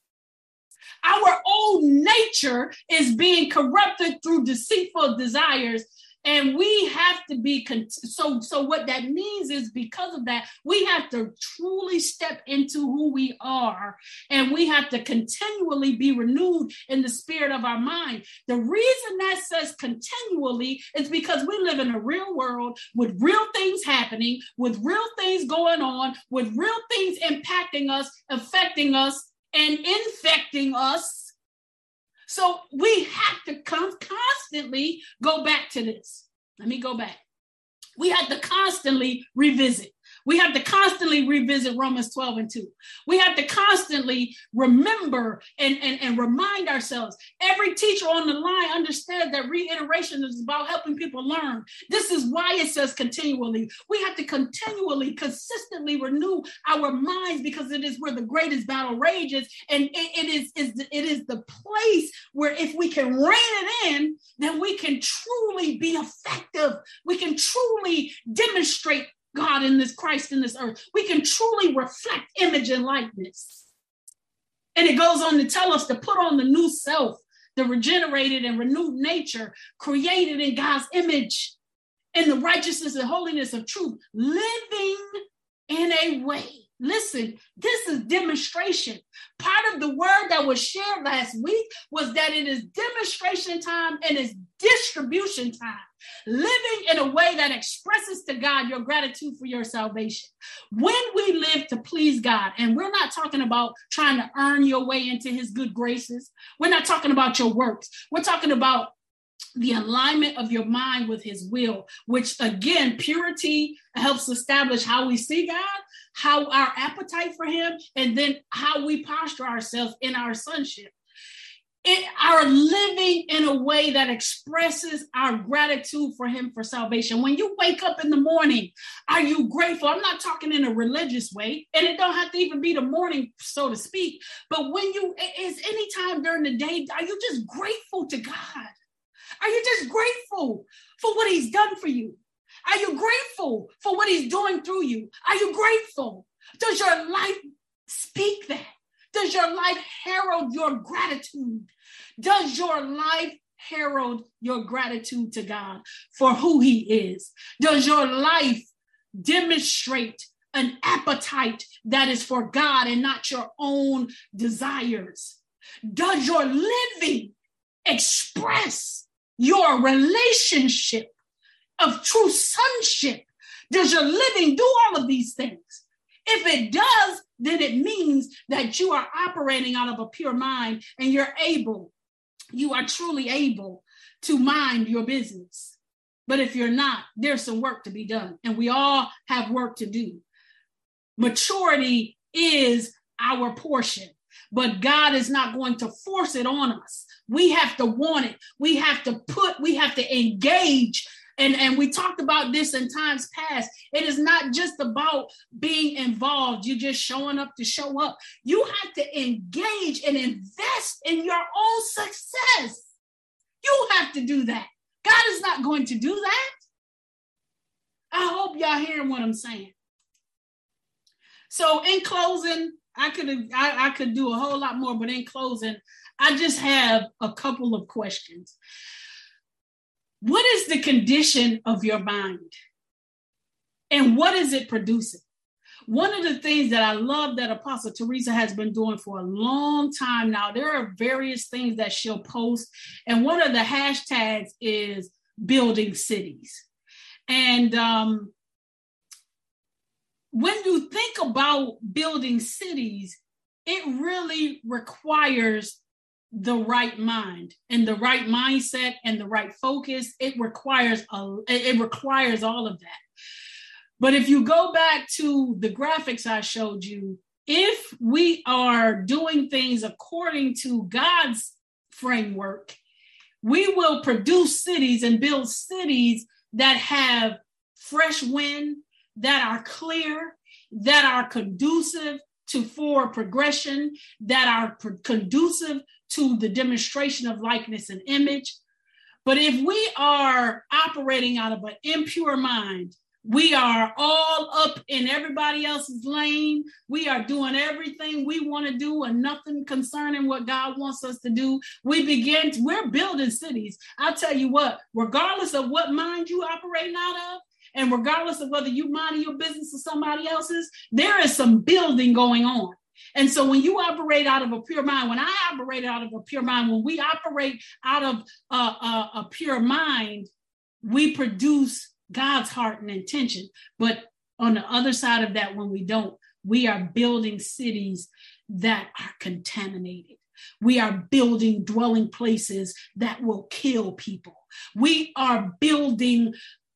Our old nature is being corrupted through deceitful desires and we have to be so so what that means is because of that we have to truly step into who we are. And we have to continually be renewed in the spirit of our mind. The reason that says continually is because we live in a real world with real things happening with real things going on with real things impacting us affecting us and infecting us so we have to constantly go back to this. Let me go back. We have to constantly revisit. We have to constantly revisit Romans 12 and 2. We have to constantly remember and, and, and remind ourselves. Every teacher on the line understands that reiteration is about helping people learn. This is why it says continually. We have to continually, consistently renew our minds because it is where the greatest battle rages. And it, it is, is it is the place where if we can rein it in, then we can truly be effective. We can truly demonstrate God in this Christ in this earth. We can truly reflect image and likeness. And it goes on to tell us to put on the new self, the regenerated and renewed nature created in God's image in the righteousness and holiness of truth, living in a way. Listen, this is demonstration. Part of the word that was shared last week was that it is demonstration time and it's distribution time living in a way that expresses to God your gratitude for your salvation. When we live to please God, and we're not talking about trying to earn your way into his good graces, we're not talking about your works, we're talking about the alignment of your mind with his will, which again, purity helps establish how we see God, how our appetite for him, and then how we posture ourselves in our sonship it, are living in a way that expresses our gratitude for him for salvation. When you wake up in the morning, are you grateful? I'm not talking in a religious way, and it don't have to even be the morning, so to speak. But when you is any time during the day, are you just grateful to God? Are you just grateful for what he's done for you? Are you grateful for what he's doing through you? Are you grateful? Does your life speak that? Does your life herald your gratitude? Does your life herald your gratitude to God for who He is? Does your life demonstrate an appetite that is for God and not your own desires? Does your living express your relationship of true sonship? Does your living do all of these things? If it does, then it means that you are operating out of a pure mind and you're able, you are truly able to mind your business. But if you're not, there's some work to be done, and we all have work to do. Maturity is our portion, but God is not going to force it on us. We have to want it. We have to put, we have to engage and, and we talked about this in times past. It is not just about being involved, you're just showing up to show up. You have to engage and invest in your own success. You have to do that. God is not going to do that. I hope y'all hearing what I'm saying. So, in closing, I could I, I could do a whole lot more, but in closing, I just have a couple of questions. What is the condition of your mind? And what is it producing? One of the things that I love that Apostle Teresa has been doing for a long time now, there are various things that she'll post. And one of the hashtags is building cities. And um, when you think about building cities, it really requires the right mind and the right mindset and the right focus it requires a it requires all of that. But if you go back to the graphics i showed you if we are doing things according to god's framework we will produce cities and build cities that have fresh wind that are clear that are conducive to forward progression that are conducive to the demonstration of likeness and image. But if we are operating out of an impure mind, We are all up in everybody else's lane. We are doing everything we want to do and nothing concerning what God wants us to do. We begin, to, we're building cities. I'll tell you what, regardless of what mind you operating out of, and regardless of whether you mind your business or somebody else's, there is some building going on. And so when you operate out of a pure mind, when I operate out of a pure mind, when we operate out of a, a, a pure mind, we produce God's heart and intention. But on the other side of that, when we don't, we are building cities that are contaminated. We are building dwelling places that will kill people. We are building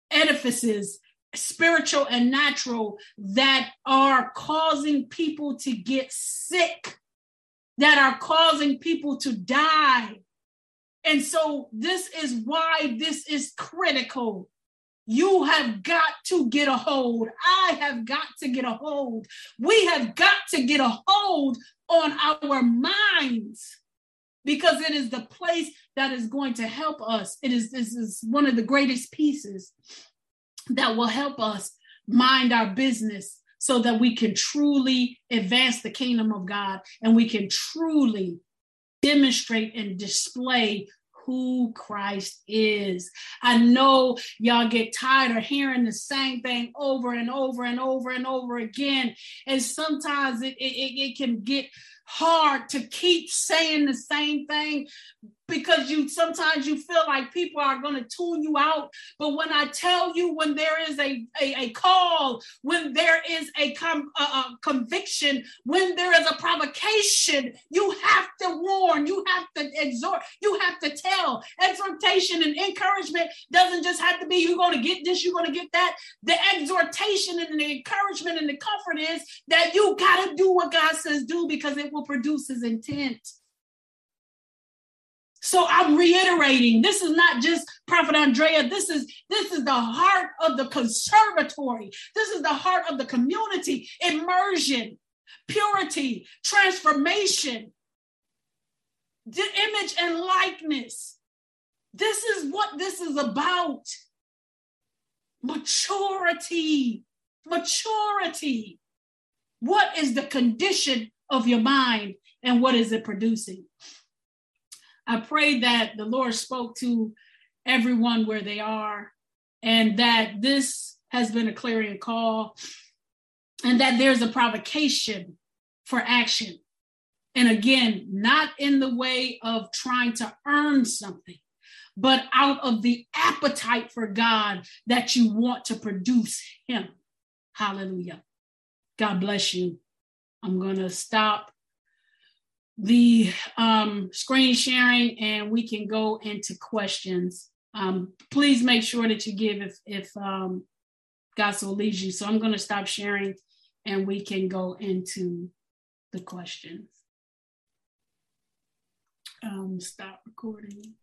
edifices, spiritual and natural, that are causing people to get sick, that are causing people to die. And so, this is why this is critical you have got to get a hold. I have got to get a hold. We have got to get a hold on our minds because it is the place that is going to help us. It is this is one of the greatest pieces that will help us mind our business so that we can truly advance the kingdom of God and we can truly demonstrate and display who Christ is. I know y'all get tired of hearing the same thing over and over and over and over again. And sometimes it, it, it can get hard to keep saying the same thing because you sometimes you feel like people are going to tune you out. But when i tell you when there is a, a, a call when there is a, com, a, a, conviction when there is a provocation you have to warn you have to exhort you have to tell. Exhortation and encouragement doesn't just have to be you're going to get this you're going to get that. The exhortation and the encouragement and the comfort is that you got to do what god says do because it will produce his intent so I'm reiterating, this is not just Prophet Andrea. This is this is the heart of the conservatory. This is the heart of the community. Immersion, purity, transformation, the image and likeness. This is what this is about. Maturity, maturity. What is the condition of your mind and what is it producing? I pray that the Lord spoke to everyone where they are and that this has been a clarion call and that there's a provocation for action. And again, not in the way of trying to earn something, but out of the appetite for God that you want to produce Him. Hallelujah. God bless you. I'm going to stop the um, screen sharing and we can go into questions. Um, please make sure that you give if, if um, God so leads you. So I'm going to stop sharing and we can go into the questions. Um, stop recording.